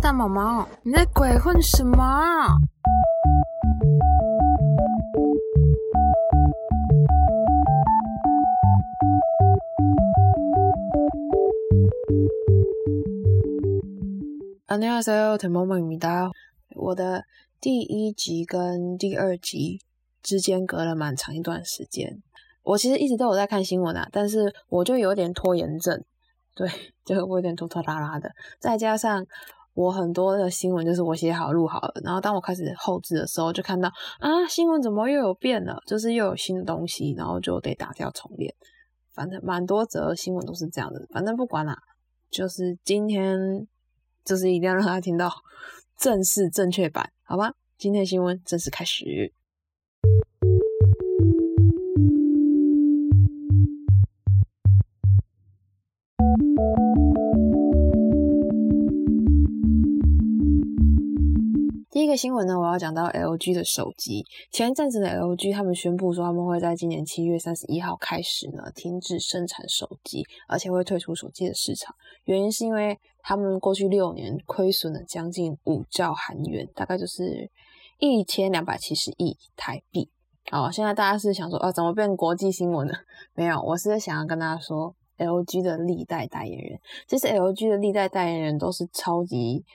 大毛毛，你在鬼混什么？ 안녕하세요，田萌萌입니다。我的第一集跟第二集之间隔了蛮长一段时间。我其实一直都有在看新闻啊，但是我就有点拖延症，对，就我有点拖拖拉拉的。再加上 我很多的新闻就是我写好录好了，然后当我开始后置的时候，就看到啊新闻怎么又有变了，就是又有新的东西，然后就得打掉重练。反正蛮多则新闻都是这样的，反正不管啦，就是今天就是一定要让大家听到正式正确版，好吗？今天的新闻正式开始。新闻呢，我要讲到 LG 的手机。前一阵子的 LG 他们宣布说，他们会在今年七月三十一号开始呢停止生产手机，而且会退出手机的市场。原因是因为他们过去六年亏损了将近五兆韩元，大概就是一千两百七十亿台币。好，现在大家是想说，哦，怎么变国际新闻了？没有，我是想要跟大家说，LG 的历代代言人，其实 LG 的历代代言人都是超级。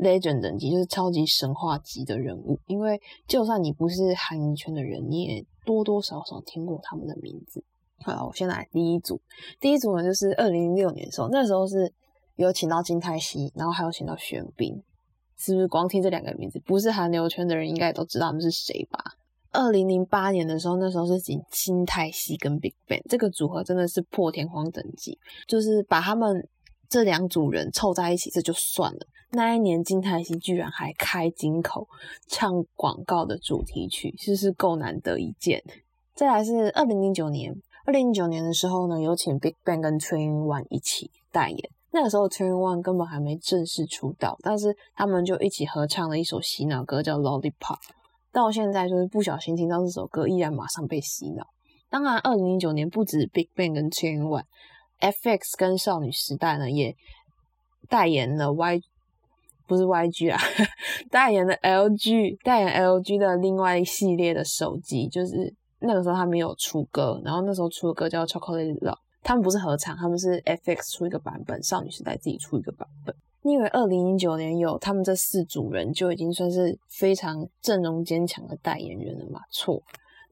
Legend 等级就是超级神话级的人物，因为就算你不是韩娱圈的人，你也多多少少听过他们的名字。好了，我先来第一组，第一组呢就是二零零六年的时候，那时候是有请到金泰熙，然后还有请到玄彬，是不是光听这两个名字，不是韩流圈的人应该都知道他们是谁吧？二零零八年的时候，那时候是请金泰熙跟 Big Bang 这个组合真的是破天荒等级，就是把他们这两组人凑在一起，这就算了。那一年，金泰熙居然还开金口唱广告的主题曲，是不是够难得一见？再来是二零零九年，二零零九年的时候呢，有请 Big Bang 跟 Twin One 一起代言。那个时候 Twin One 根本还没正式出道，但是他们就一起合唱了一首洗脑歌，叫《Lollipop》。到现在就是不小心听到这首歌，依然马上被洗脑。当然，二零零九年不止 Big Bang 跟 Twin One F X 跟少女时代呢也代言了 Y。不是 YG 啊，代言了 LG，代言 LG 的另外一系列的手机，就是那个时候他没有出歌，然后那时候出的歌叫 Chocolate Love，他们不是合唱，他们是 FX 出一个版本，少女时代自己出一个版本。你以为二零一九年有他们这四组人就已经算是非常阵容坚强的代言人了吗？错，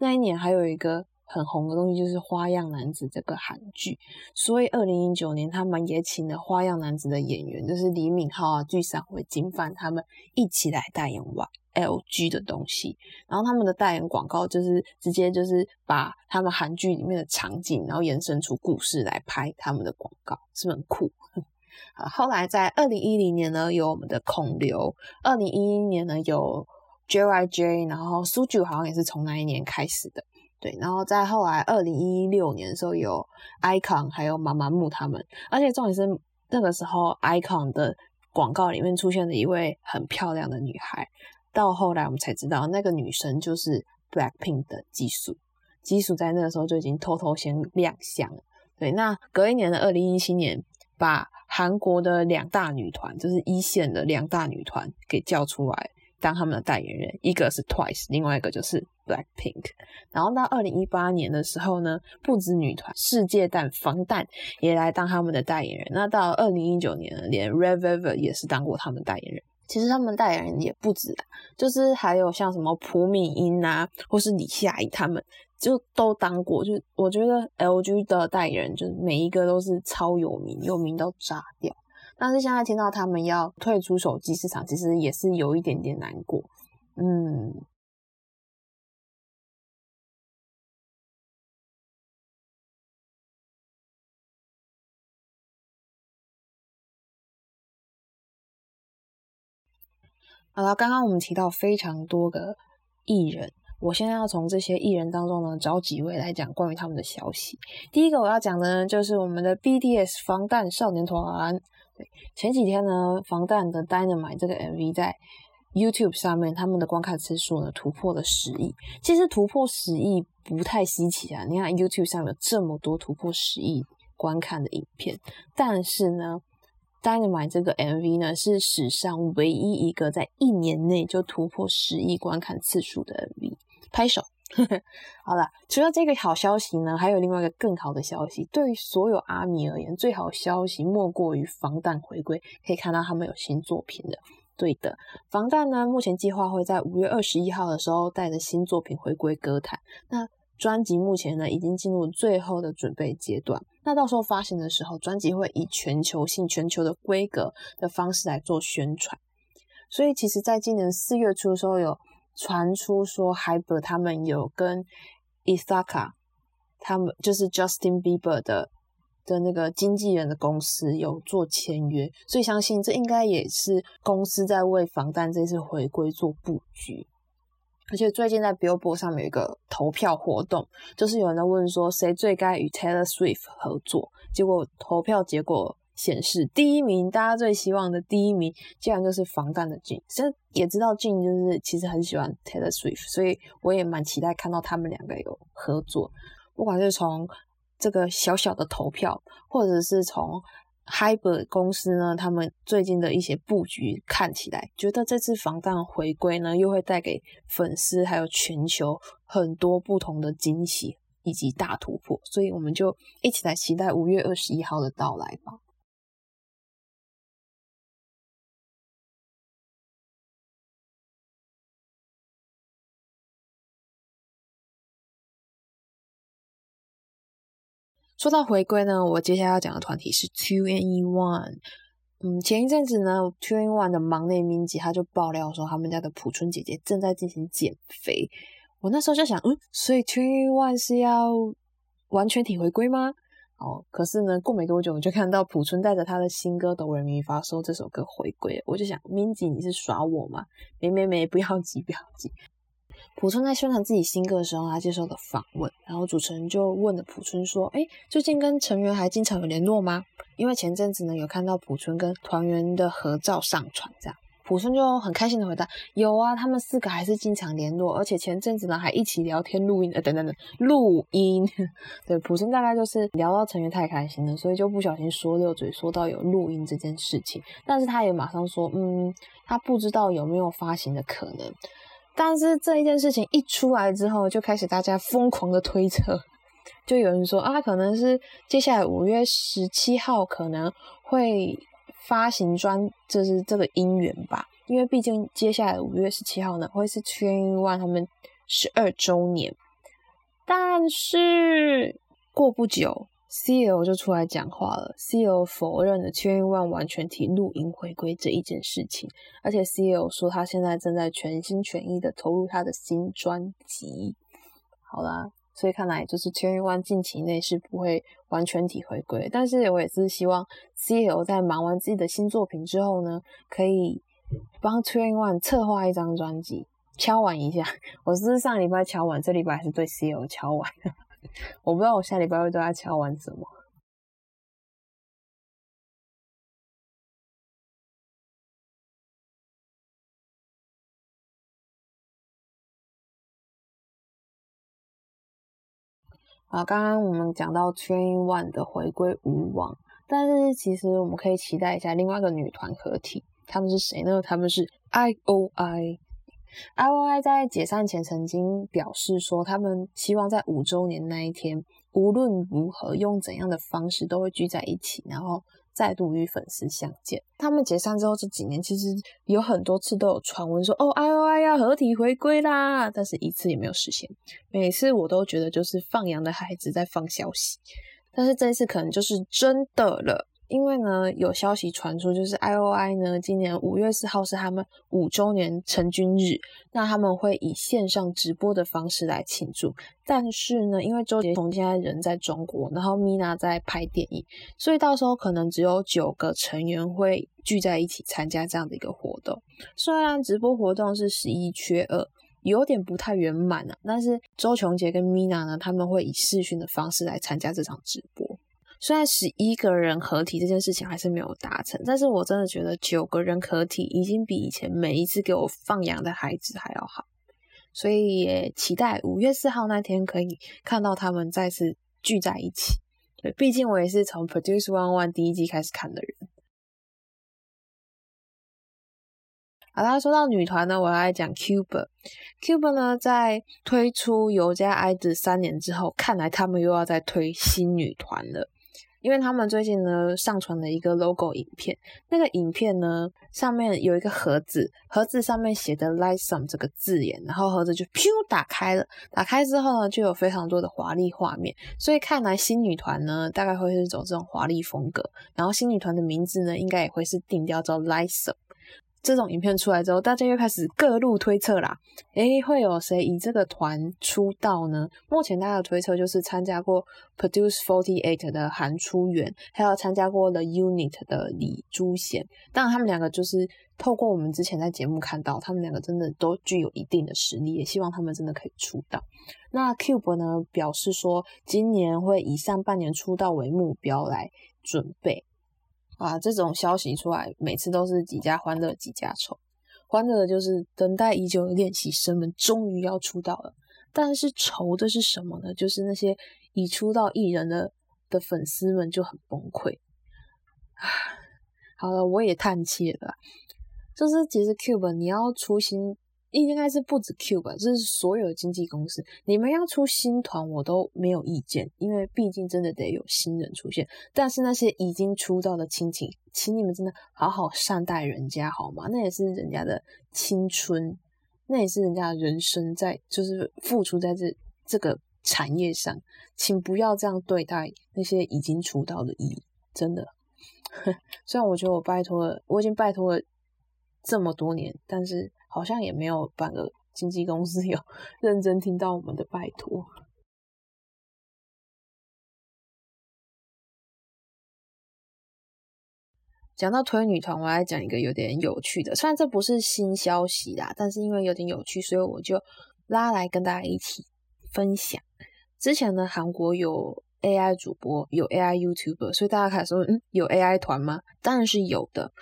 那一年还有一个。很红的东西就是《花样男子》这个韩剧，所以二零一九年他们也请了《花样男子》的演员，就是李敏镐啊、具尚伟、金范他们一起来代言 Y LG 的东西。然后他们的代言广告就是直接就是把他们韩剧里面的场景，然后延伸出故事来拍他们的广告，是不是很酷？啊，后来在二零一零年呢，有我们的孔刘；二零一一年呢，有 JYJ，然后苏九好像也是从那一年开始的。对，然后在后来二零一六年的时候，有 icon 还有妈妈木他们，而且重点是那个时候 icon 的广告里面出现了一位很漂亮的女孩，到后来我们才知道那个女生就是 Blackpink 的基础，基础在那个时候就已经偷偷先亮相了。对，那隔一年的二零一七年，把韩国的两大女团，就是一线的两大女团给叫出来当他们的代言人，一个是 Twice，另外一个就是。Blackpink，然后到二零一八年的时候呢，不止女团世界蛋防弹也来当他们的代言人。那到二零一九年，连 Red Velvet 也是当过他们代言人。其实他们代言人也不止，就是还有像什么朴敏英啊，或是李夏怡他们，就都当过。就我觉得 LG 的代言人，就是每一个都是超有名，有名到炸掉。但是现在听到他们要退出手机市场，其实也是有一点点难过。嗯。好了，刚刚我们提到非常多个艺人，我现在要从这些艺人当中呢找几位来讲关于他们的消息。第一个我要讲的呢就是我们的 BTS 防弹少年团。对，前几天呢，防弹的《Dynamite》这个 MV 在 YouTube 上面，他们的观看次数呢突破了十亿。其实突破十亿不太稀奇啊，你看 YouTube 上有这么多突破十亿观看的影片，但是呢。Dynamite 这个 MV 呢，是史上唯一一个在一年内就突破十亿观看次数的 MV，拍手。好了，除了这个好消息呢，还有另外一个更好的消息。对于所有阿米而言，最好消息莫过于防弹回归。可以看到他们有新作品的。对的，防弹呢，目前计划会在五月二十一号的时候带着新作品回归歌坛。那专辑目前呢，已经进入最后的准备阶段。那到时候发行的时候，专辑会以全球性、全球的规格的方式来做宣传。所以，其实在今年四月初的时候有。传出说，Hyper 他们有跟 Ithaca 他们就是 Justin Bieber 的的那个经纪人的公司有做签约，所以相信这应该也是公司在为防弹这次回归做布局。而且最近在 Billboard 上面有一个投票活动，就是有人在问说谁最该与 Taylor Swift 合作，结果投票结果。显示第一名，大家最希望的第一名，竟然就是防弹的 Jin。其实也知道 Jin 就是其实很喜欢 Taylor Swift，所以我也蛮期待看到他们两个有合作。不管是从这个小小的投票，或者是从 Hyper 公司呢，他们最近的一些布局看起来，觉得这次防弹回归呢，又会带给粉丝还有全球很多不同的惊喜以及大突破。所以我们就一起来期待五月二十一号的到来吧。说到回归呢，我接下来要讲的团体是 Two and One。嗯，前一阵子呢，Two and One 的忙内明吉他就爆料说，他们家的朴春姐姐正在进行减肥。我那时候就想，嗯，所以 Two and One 是要完全体回归吗？哦，可是呢，过没多久，我就看到朴春带着他的新歌《哆来咪发》说这首歌回归，我就想，明吉你是耍我吗？没没没，不要急，不要急。朴春在宣传自己新歌的时候，他接受了访问，然后主持人就问了朴春说：“哎，最近跟成员还经常有联络吗？因为前阵子呢，有看到朴春跟团员的合照上传，这样。”朴春就很开心的回答：“有啊，他们四个还是经常联络，而且前阵子呢还一起聊天录音，呃，等等等，录音。对，朴春大概就是聊到成员太开心了，所以就不小心说溜嘴，说到有录音这件事情。但是他也马上说，嗯，他不知道有没有发行的可能。”但是这一件事情一出来之后，就开始大家疯狂的推测，就有人说啊，可能是接下来五月十七号可能会发行专，就是这个姻缘吧，因为毕竟接下来五月十七号呢会是圈 One 他们十二周年，但是过不久。C.L 就出来讲话了，C.L 否认了千万完全体录音回归这一件事情，而且 C.L 说他现在正在全心全意的投入他的新专辑。好啦，所以看来就是千万近期内是不会完全体回归，但是我也是希望 C.L 在忙完自己的新作品之后呢，可以帮千万策划一张专辑，敲完一下。我是上礼拜敲完，这礼拜还是对 C.L 敲完。我不知道我下礼拜会对他敲完什么。啊，刚刚我们讲到 Train One 的回归无望，但是其实我们可以期待一下另外一个女团合体，他们是谁呢？他们是 I.O.I。I.O.I 在解散前曾经表示说，他们希望在五周年那一天，无论如何用怎样的方式都会聚在一起，然后再度与粉丝相见。他们解散之后这几年，其实有很多次都有传闻说，哦，I.O.I 要合体回归啦，但是一次也没有实现。每次我都觉得就是放羊的孩子在放消息，但是这一次可能就是真的了。因为呢，有消息传出，就是 I O I 呢，今年五月四号是他们五周年成军日，那他们会以线上直播的方式来庆祝。但是呢，因为周杰伦现在人在中国，然后 Mina 在拍电影，所以到时候可能只有九个成员会聚在一起参加这样的一个活动。虽然直播活动是十一缺二，有点不太圆满啊，但是周琼杰跟 Mina 呢，他们会以视讯的方式来参加这场直播。虽然十一个人合体这件事情还是没有达成，但是我真的觉得九个人合体已经比以前每一次给我放羊的孩子还要好，所以也期待五月四号那天可以看到他们再次聚在一起。对，毕竟我也是从 Produce One One 第一季开始看的人。好，啦说到女团呢，我要来讲 Cube。Cube 呢，在推出尤加 i d 三年之后，看来他们又要再推新女团了。因为他们最近呢上传了一个 logo 影片，那个影片呢上面有一个盒子，盒子上面写的 lison 这个字眼，然后盒子就噗打开了，打开之后呢就有非常多的华丽画面，所以看来新女团呢大概会是走这种华丽风格，然后新女团的名字呢应该也会是定调叫 Light Some。这种影片出来之后，大家又开始各路推测啦。诶，会有谁以这个团出道呢？目前大家的推测就是参加过 Produce Forty Eight 的韩初元，还有参加过 The Unit 的李朱贤。当然，他们两个就是透过我们之前在节目看到，他们两个真的都具有一定的实力，也希望他们真的可以出道。那 Cube 呢表示说，今年会以上半年出道为目标来准备。啊，这种消息出来，每次都是几家欢乐几家愁。欢乐的就是等待已久的练习生们终于要出道了，但是愁的是什么呢？就是那些已出道艺人的的粉丝们就很崩溃。好了，我也叹气了。就是其实 Cube 你要出新。应该是不止 Q 吧，这是所有的经纪公司。你们要出新团，我都没有意见，因为毕竟真的得有新人出现。但是那些已经出道的亲情，请你们真的好好善待人家好吗？那也是人家的青春，那也是人家的人生，在就是付出在这这个产业上，请不要这样对待那些已经出道的艺，真的。虽然我觉得我拜托了，我已经拜托了这么多年，但是。好像也没有半个经纪公司 有认真听到我们的拜托。讲到推女团，我来讲一个有点有趣的，虽然这不是新消息啦，但是因为有点有趣，所以我就拉来跟大家一起分享。之前呢，韩国有 AI 主播，有 AI YouTuber，所以大家开始说，嗯，有 AI 团吗？当然是有的。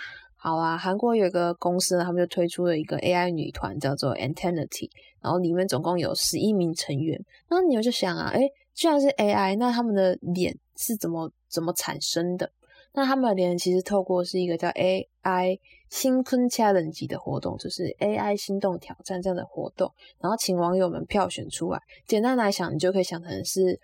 好啊，韩国有一个公司呢，他们就推出了一个 AI 女团，叫做 Antennity，然后里面总共有十一名成员。那你们就想啊，哎，既然是 AI，那他们的脸是怎么怎么产生的？那他们的脸其实透过是一个叫 AI 新坤 Challenge 的活动，就是 AI 心动挑战这样的活动，然后请网友们票选出来。简单来想，你就可以想成是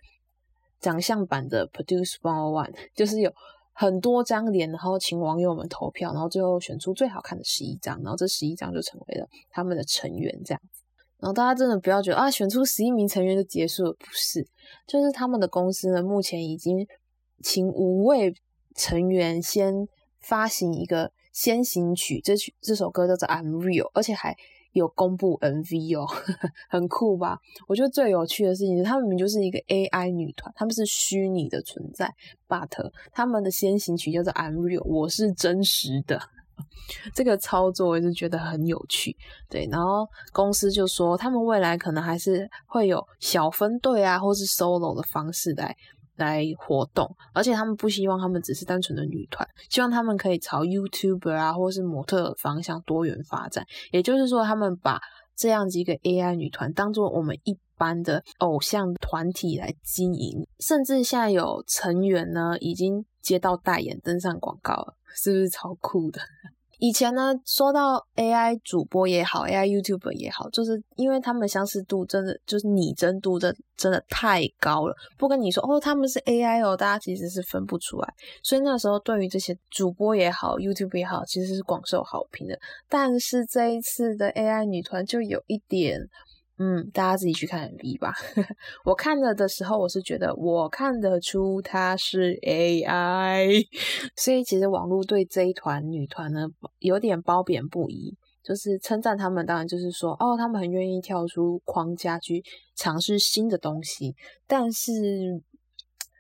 长相版的 Produce One One，就是有。很多张脸，然后请网友们投票，然后最后选出最好看的十一张，然后这十一张就成为了他们的成员这样子。然后大家真的不要觉得啊，选出十一名成员就结束了，不是，就是他们的公司呢，目前已经请五位成员先发行一个先行曲，这曲这首歌叫做《I'm Real》，而且还。有公布 MV 哦，很酷吧？我觉得最有趣的事情是，他们明明就是一个 AI 女团，他们是虚拟的存在，but 他们的先行曲叫做 I'm Real，我是真实的。这个操作我是觉得很有趣，对。然后公司就说，他们未来可能还是会有小分队啊，或是 solo 的方式来。来活动，而且他们不希望他们只是单纯的女团，希望他们可以朝 YouTuber 啊，或是模特方向多元发展。也就是说，他们把这样子一个 AI 女团当做我们一般的偶像团体来经营，甚至现在有成员呢已经接到代言，登上广告了，是不是超酷的？以前呢，说到 AI 主播也好，AI YouTuber 也好，就是因为他们相似度真的就是拟真度的真的太高了，不跟你说哦他们是 AI 哦，大家其实是分不出来。所以那时候对于这些主播也好，YouTube 也好，其实是广受好评的。但是这一次的 AI 女团就有一点。嗯，大家自己去看 MV 吧。我看了的时候，我是觉得我看得出她是 AI，所以其实网络对这一团女团呢有点褒贬不一。就是称赞他们，当然就是说，哦，他们很愿意跳出框架去尝试新的东西。但是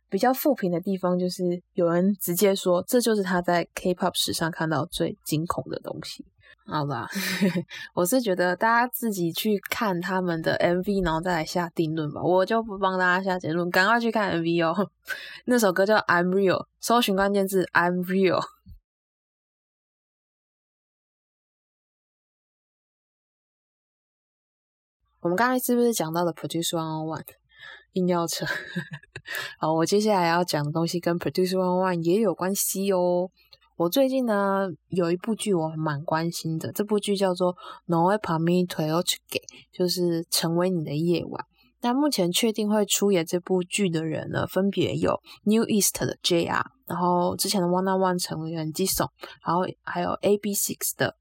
比较负评的地方，就是有人直接说，这就是他在 K-pop 史上看到最惊恐的东西。好吧，我是觉得大家自己去看他们的 MV，然后再来下定论吧。我就不帮大家下结论，赶快去看 MV 哦。那首歌叫《I'm Real》，搜寻关键字《I'm Real》。我们刚才是不是讲到了 Produce One On One？硬要扯。好，我接下来要讲的东西跟 Produce One One 也有关系哦。我最近呢有一部剧我蛮关心的，这部剧叫做《No p a m i t o g 就是成为你的夜晚。那目前确定会出演这部剧的人呢，分别有 New East 的 JR，然后之前的 One on One 成员 Jisoo，然后还有 AB Six 的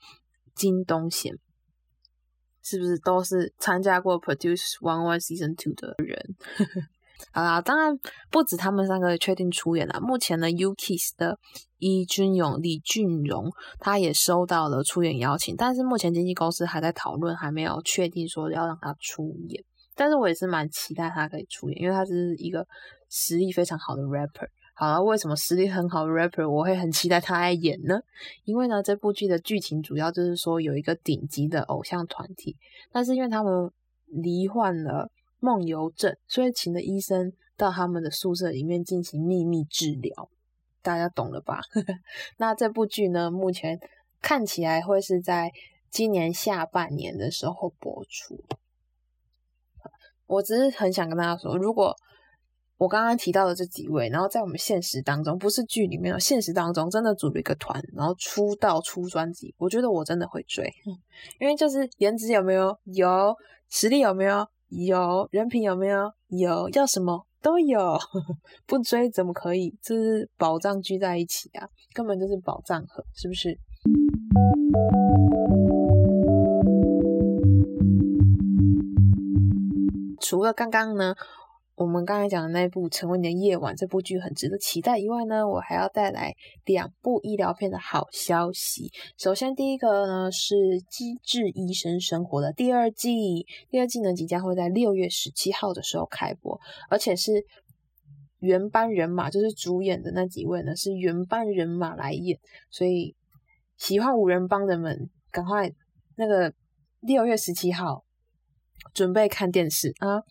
金东贤，是不是都是参加过 Produce One One Season Two 的人？好啦，当然不止他们三个确定出演了。目前呢，U-KISS 的伊俊勇、李俊荣，他也收到了出演邀请，但是目前经纪公司还在讨论，还没有确定说要让他出演。但是我也是蛮期待他可以出演，因为他是一个实力非常好的 rapper。好了，为什么实力很好的 rapper 我会很期待他来演呢？因为呢，这部剧的剧情主要就是说有一个顶级的偶像团体，但是因为他们罹患了。梦游症，所以请了医生到他们的宿舍里面进行秘密治疗，大家懂了吧？那这部剧呢，目前看起来会是在今年下半年的时候播出。我只是很想跟大家说，如果我刚刚提到的这几位，然后在我们现实当中，不是剧里面，现实当中真的组了一个团，然后出道出专辑，我觉得我真的会追，因为就是颜值有没有，有实力有没有？有人品有没有？有要什么都有，不追怎么可以？这是宝藏聚在一起啊，根本就是宝藏盒，是不是？除了刚刚呢？我们刚才讲的那部《成为你的夜晚》这部剧很值得期待以外呢，我还要带来两部医疗片的好消息。首先，第一个呢是《机智医生生活》的第二季，第二季呢即将会在六月十七号的时候开播，而且是原班人马，就是主演的那几位呢是原班人马来演，所以喜欢五人帮的们赶快那个六月十七号准备看电视啊！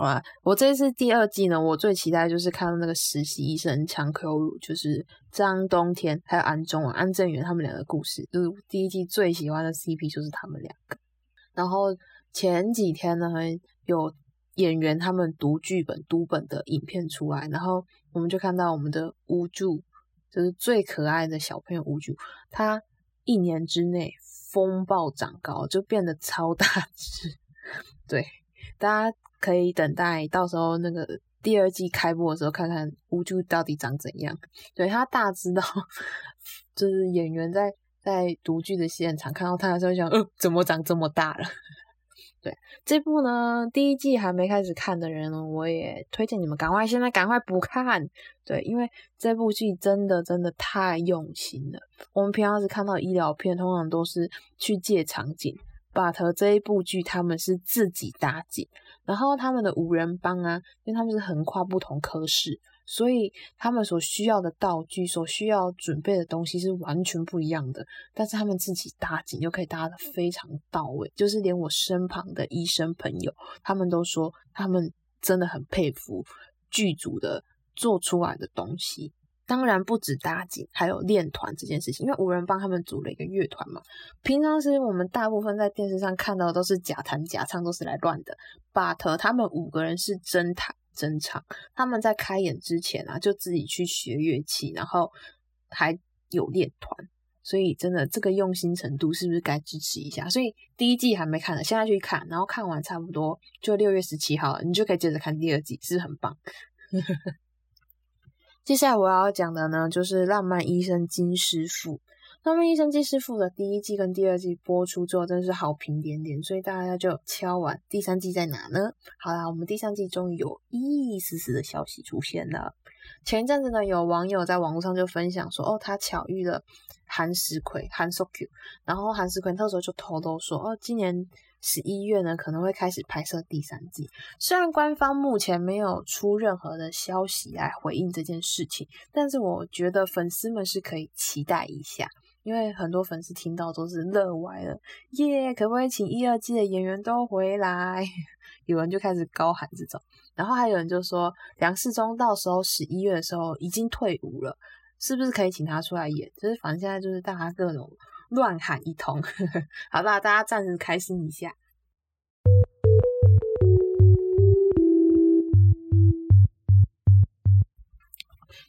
哇！我这次第二季呢，我最期待就是看到那个实习医生强 Q 乳，就是张冬天还有安中啊、安正元他们两个故事，就是第一季最喜欢的 CP 就是他们两个。然后前几天呢，有演员他们读剧本、读本的影片出来，然后我们就看到我们的乌柱，就是最可爱的小朋友乌柱，他一年之内风暴长高，就变得超大只。对，大家。可以等待到时候那个第二季开播的时候，看看乌珠到底长怎样。对他大知道，就是演员在在读剧的现场看到他的时候，想，呃，怎么长这么大了？对这部呢，第一季还没开始看的人，我也推荐你们赶快现在赶快补看。对，因为这部剧真的真的太用心了。我们平常时看到医疗片，通常都是去借场景。But 这一部剧他们是自己搭景，然后他们的五人帮啊，因为他们是横跨不同科室，所以他们所需要的道具、所需要准备的东西是完全不一样的。但是他们自己搭景又可以搭的非常到位，就是连我身旁的医生朋友，他们都说他们真的很佩服剧组的做出来的东西。当然不止搭景，还有练团这件事情，因为五人帮他们组了一个乐团嘛。平常时我们大部分在电视上看到的都是假弹假唱，都是来乱的。But 他们五个人是真弹真唱，他们在开演之前啊，就自己去学乐器，然后还有练团，所以真的这个用心程度是不是该支持一下？所以第一季还没看呢，现在去看，然后看完差不多就六月十七号了，你就可以接着看第二季，是很棒。接下来我要讲的呢，就是《浪漫医生金师傅》。《浪漫医生金师傅》的第一季跟第二季播出之后，真的是好评点点，所以大家就敲完第三季在哪呢？好啦，我们第三季终于有一丝丝的消息出现了。前一阵子呢，有网友在网络上就分享说，哦，他巧遇了韩石奎，韩 so Q，然后韩石奎那时候就偷偷说，哦，今年。十一月呢，可能会开始拍摄第三季。虽然官方目前没有出任何的消息来回应这件事情，但是我觉得粉丝们是可以期待一下，因为很多粉丝听到都是乐歪了，耶！可不可以请一二季的演员都回来？有人就开始高喊这种，然后还有人就说梁世忠到时候十一月的时候已经退伍了，是不是可以请他出来演？就是反正现在就是大家各种。乱喊一通，好吧，大家暂时开心一下。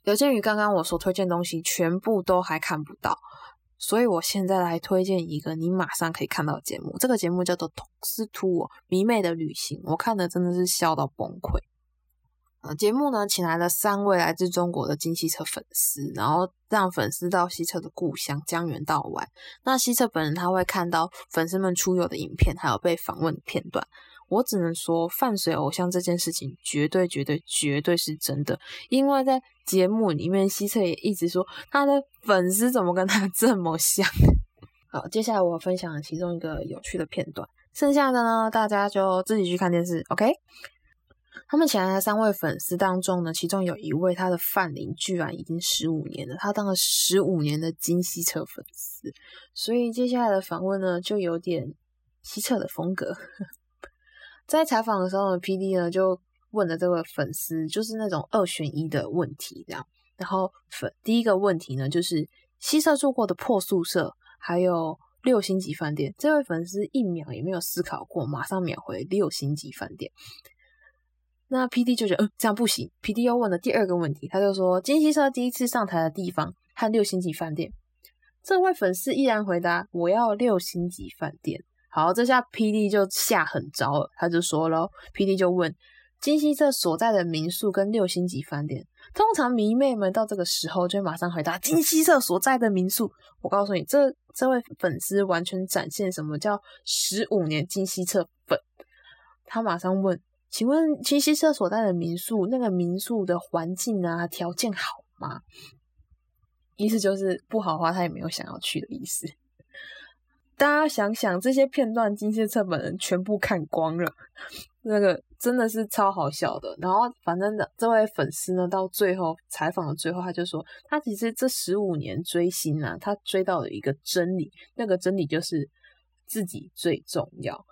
有鉴于刚刚我所推荐东西全部都还看不到，所以我现在来推荐一个你马上可以看到的节目。这个节目叫做《同斯图迷妹的旅行》，我看的真的是笑到崩溃。呃，节目呢，请来了三位来自中国的金希澈粉丝，然后让粉丝到希澈的故乡江原道玩。那希澈本人他会看到粉丝们出游的影片，还有被访问的片段。我只能说，饭水偶像这件事情绝对、绝对、绝对是真的，因为在节目里面，希澈也一直说他的粉丝怎么跟他这么像。好，接下来我分享其中一个有趣的片段，剩下的呢，大家就自己去看电视，OK。他们请来的三位粉丝当中呢，其中有一位他的饭龄居然已经十五年了，他当了十五年的金希澈粉丝，所以接下来的访问呢就有点希澈的风格。在采访的时候，P.D 呢就问了这位粉丝，就是那种二选一的问题，这样。然后粉第一个问题呢，就是希澈住过的破宿舍，还有六星级饭店。这位粉丝一秒也没有思考过，马上秒回六星级饭店。那 P D 就觉得，嗯，这样不行。P D 又问了第二个问题，他就说，金希澈第一次上台的地方和六星级饭店。这位粉丝依然回答，我要六星级饭店。好，这下 P D 就下狠招了，他就说了，P D 就问金希澈所在的民宿跟六星级饭店。通常迷妹们到这个时候就会马上回答金希澈所在的民宿。我告诉你，这这位粉丝完全展现什么叫十五年金希澈粉。他马上问。请问清溪社所在的民宿，那个民宿的环境啊，条件好吗？意思就是不好的话，他也没有想要去的意思。大家想想，这些片段金希澈本人全部看光了，那个真的是超好笑的。然后，反正的这位粉丝呢，到最后采访的最后，他就说，他其实这十五年追星啊，他追到了一个真理，那个真理就是自己最重要。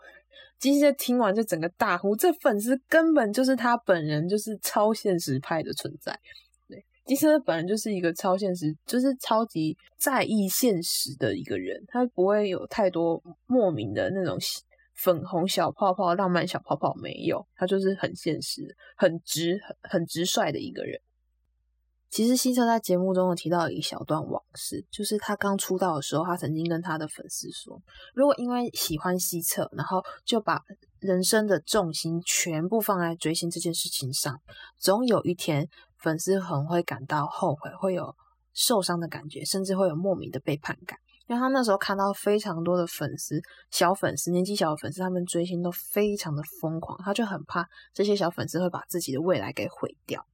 金希澈听完就整个大呼：“这粉丝根本就是他本人，就是超现实派的存在。”对，金希澈本人就是一个超现实，就是超级在意现实的一个人。他不会有太多莫名的那种粉红小泡泡、浪漫小泡泡，没有，他就是很现实、很直、很很直率的一个人。其实希澈在节目中有提到一小段往事，就是他刚出道的时候，他曾经跟他的粉丝说，如果因为喜欢希澈，然后就把人生的重心全部放在追星这件事情上，总有一天粉丝很会感到后悔，会有受伤的感觉，甚至会有莫名的背叛感。因为他那时候看到非常多的粉丝，小粉丝、年纪小的粉丝，他们追星都非常的疯狂，他就很怕这些小粉丝会把自己的未来给毁掉，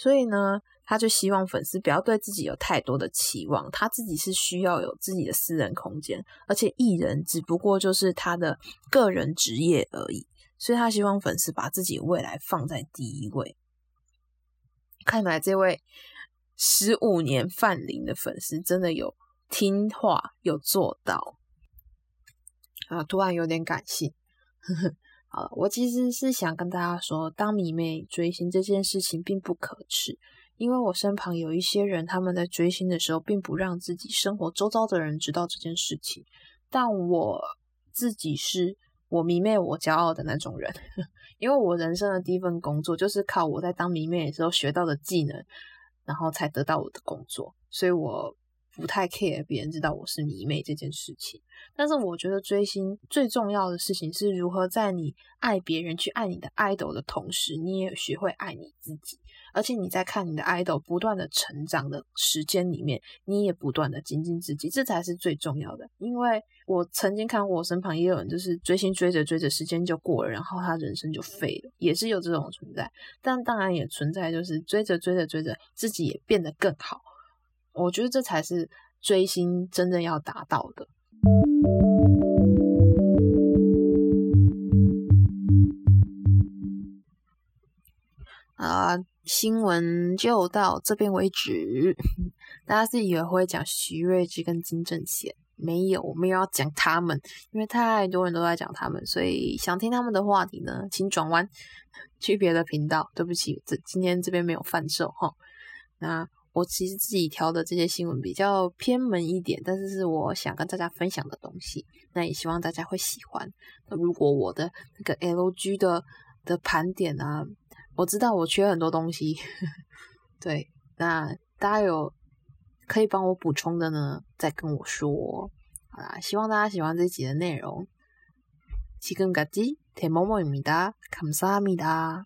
所以呢。他就希望粉丝不要对自己有太多的期望，他自己是需要有自己的私人空间，而且艺人只不过就是他的个人职业而已，所以他希望粉丝把自己未来放在第一位。看来这位十五年范龄的粉丝真的有听话，有做到啊！突然有点感性。好了，我其实是想跟大家说，当迷妹追星这件事情并不可耻。因为我身旁有一些人，他们在追星的时候，并不让自己生活周遭的人知道这件事情。但我自己是我迷妹我骄傲的那种人，因为我人生的第一份工作就是靠我在当迷妹的时候学到的技能，然后才得到我的工作，所以我不太 care 别人知道我是迷妹这件事情。但是我觉得追星最重要的事情是如何在你爱别人、去爱你的 idol 的同时，你也学会爱你自己。而且你在看你的 idol 不断的成长的时间里面，你也不断的精进自己，这才是最重要的。因为我曾经看过我身旁也有人，就是追星追着追着时间就过了，然后他人生就废了，也是有这种存在。但当然也存在，就是追着追着追着自己也变得更好。我觉得这才是追星真正要达到的。啊。新闻就到这边为止。大家是以为会讲徐睿智跟金正贤？没有，我们要讲他们，因为太多人都在讲他们，所以想听他们的话题呢，请转弯去别的频道。对不起，这今天这边没有贩售哈。那我其实自己挑的这些新闻比较偏门一点，但是是我想跟大家分享的东西。那也希望大家会喜欢。那如果我的那个 LG 的的盘点啊。我知道我缺很多东西，对， 那大家有可以帮我补充的呢，再跟我说。好啦，希望大家喜欢这集的内容。지금까지대모모입니다감사합니다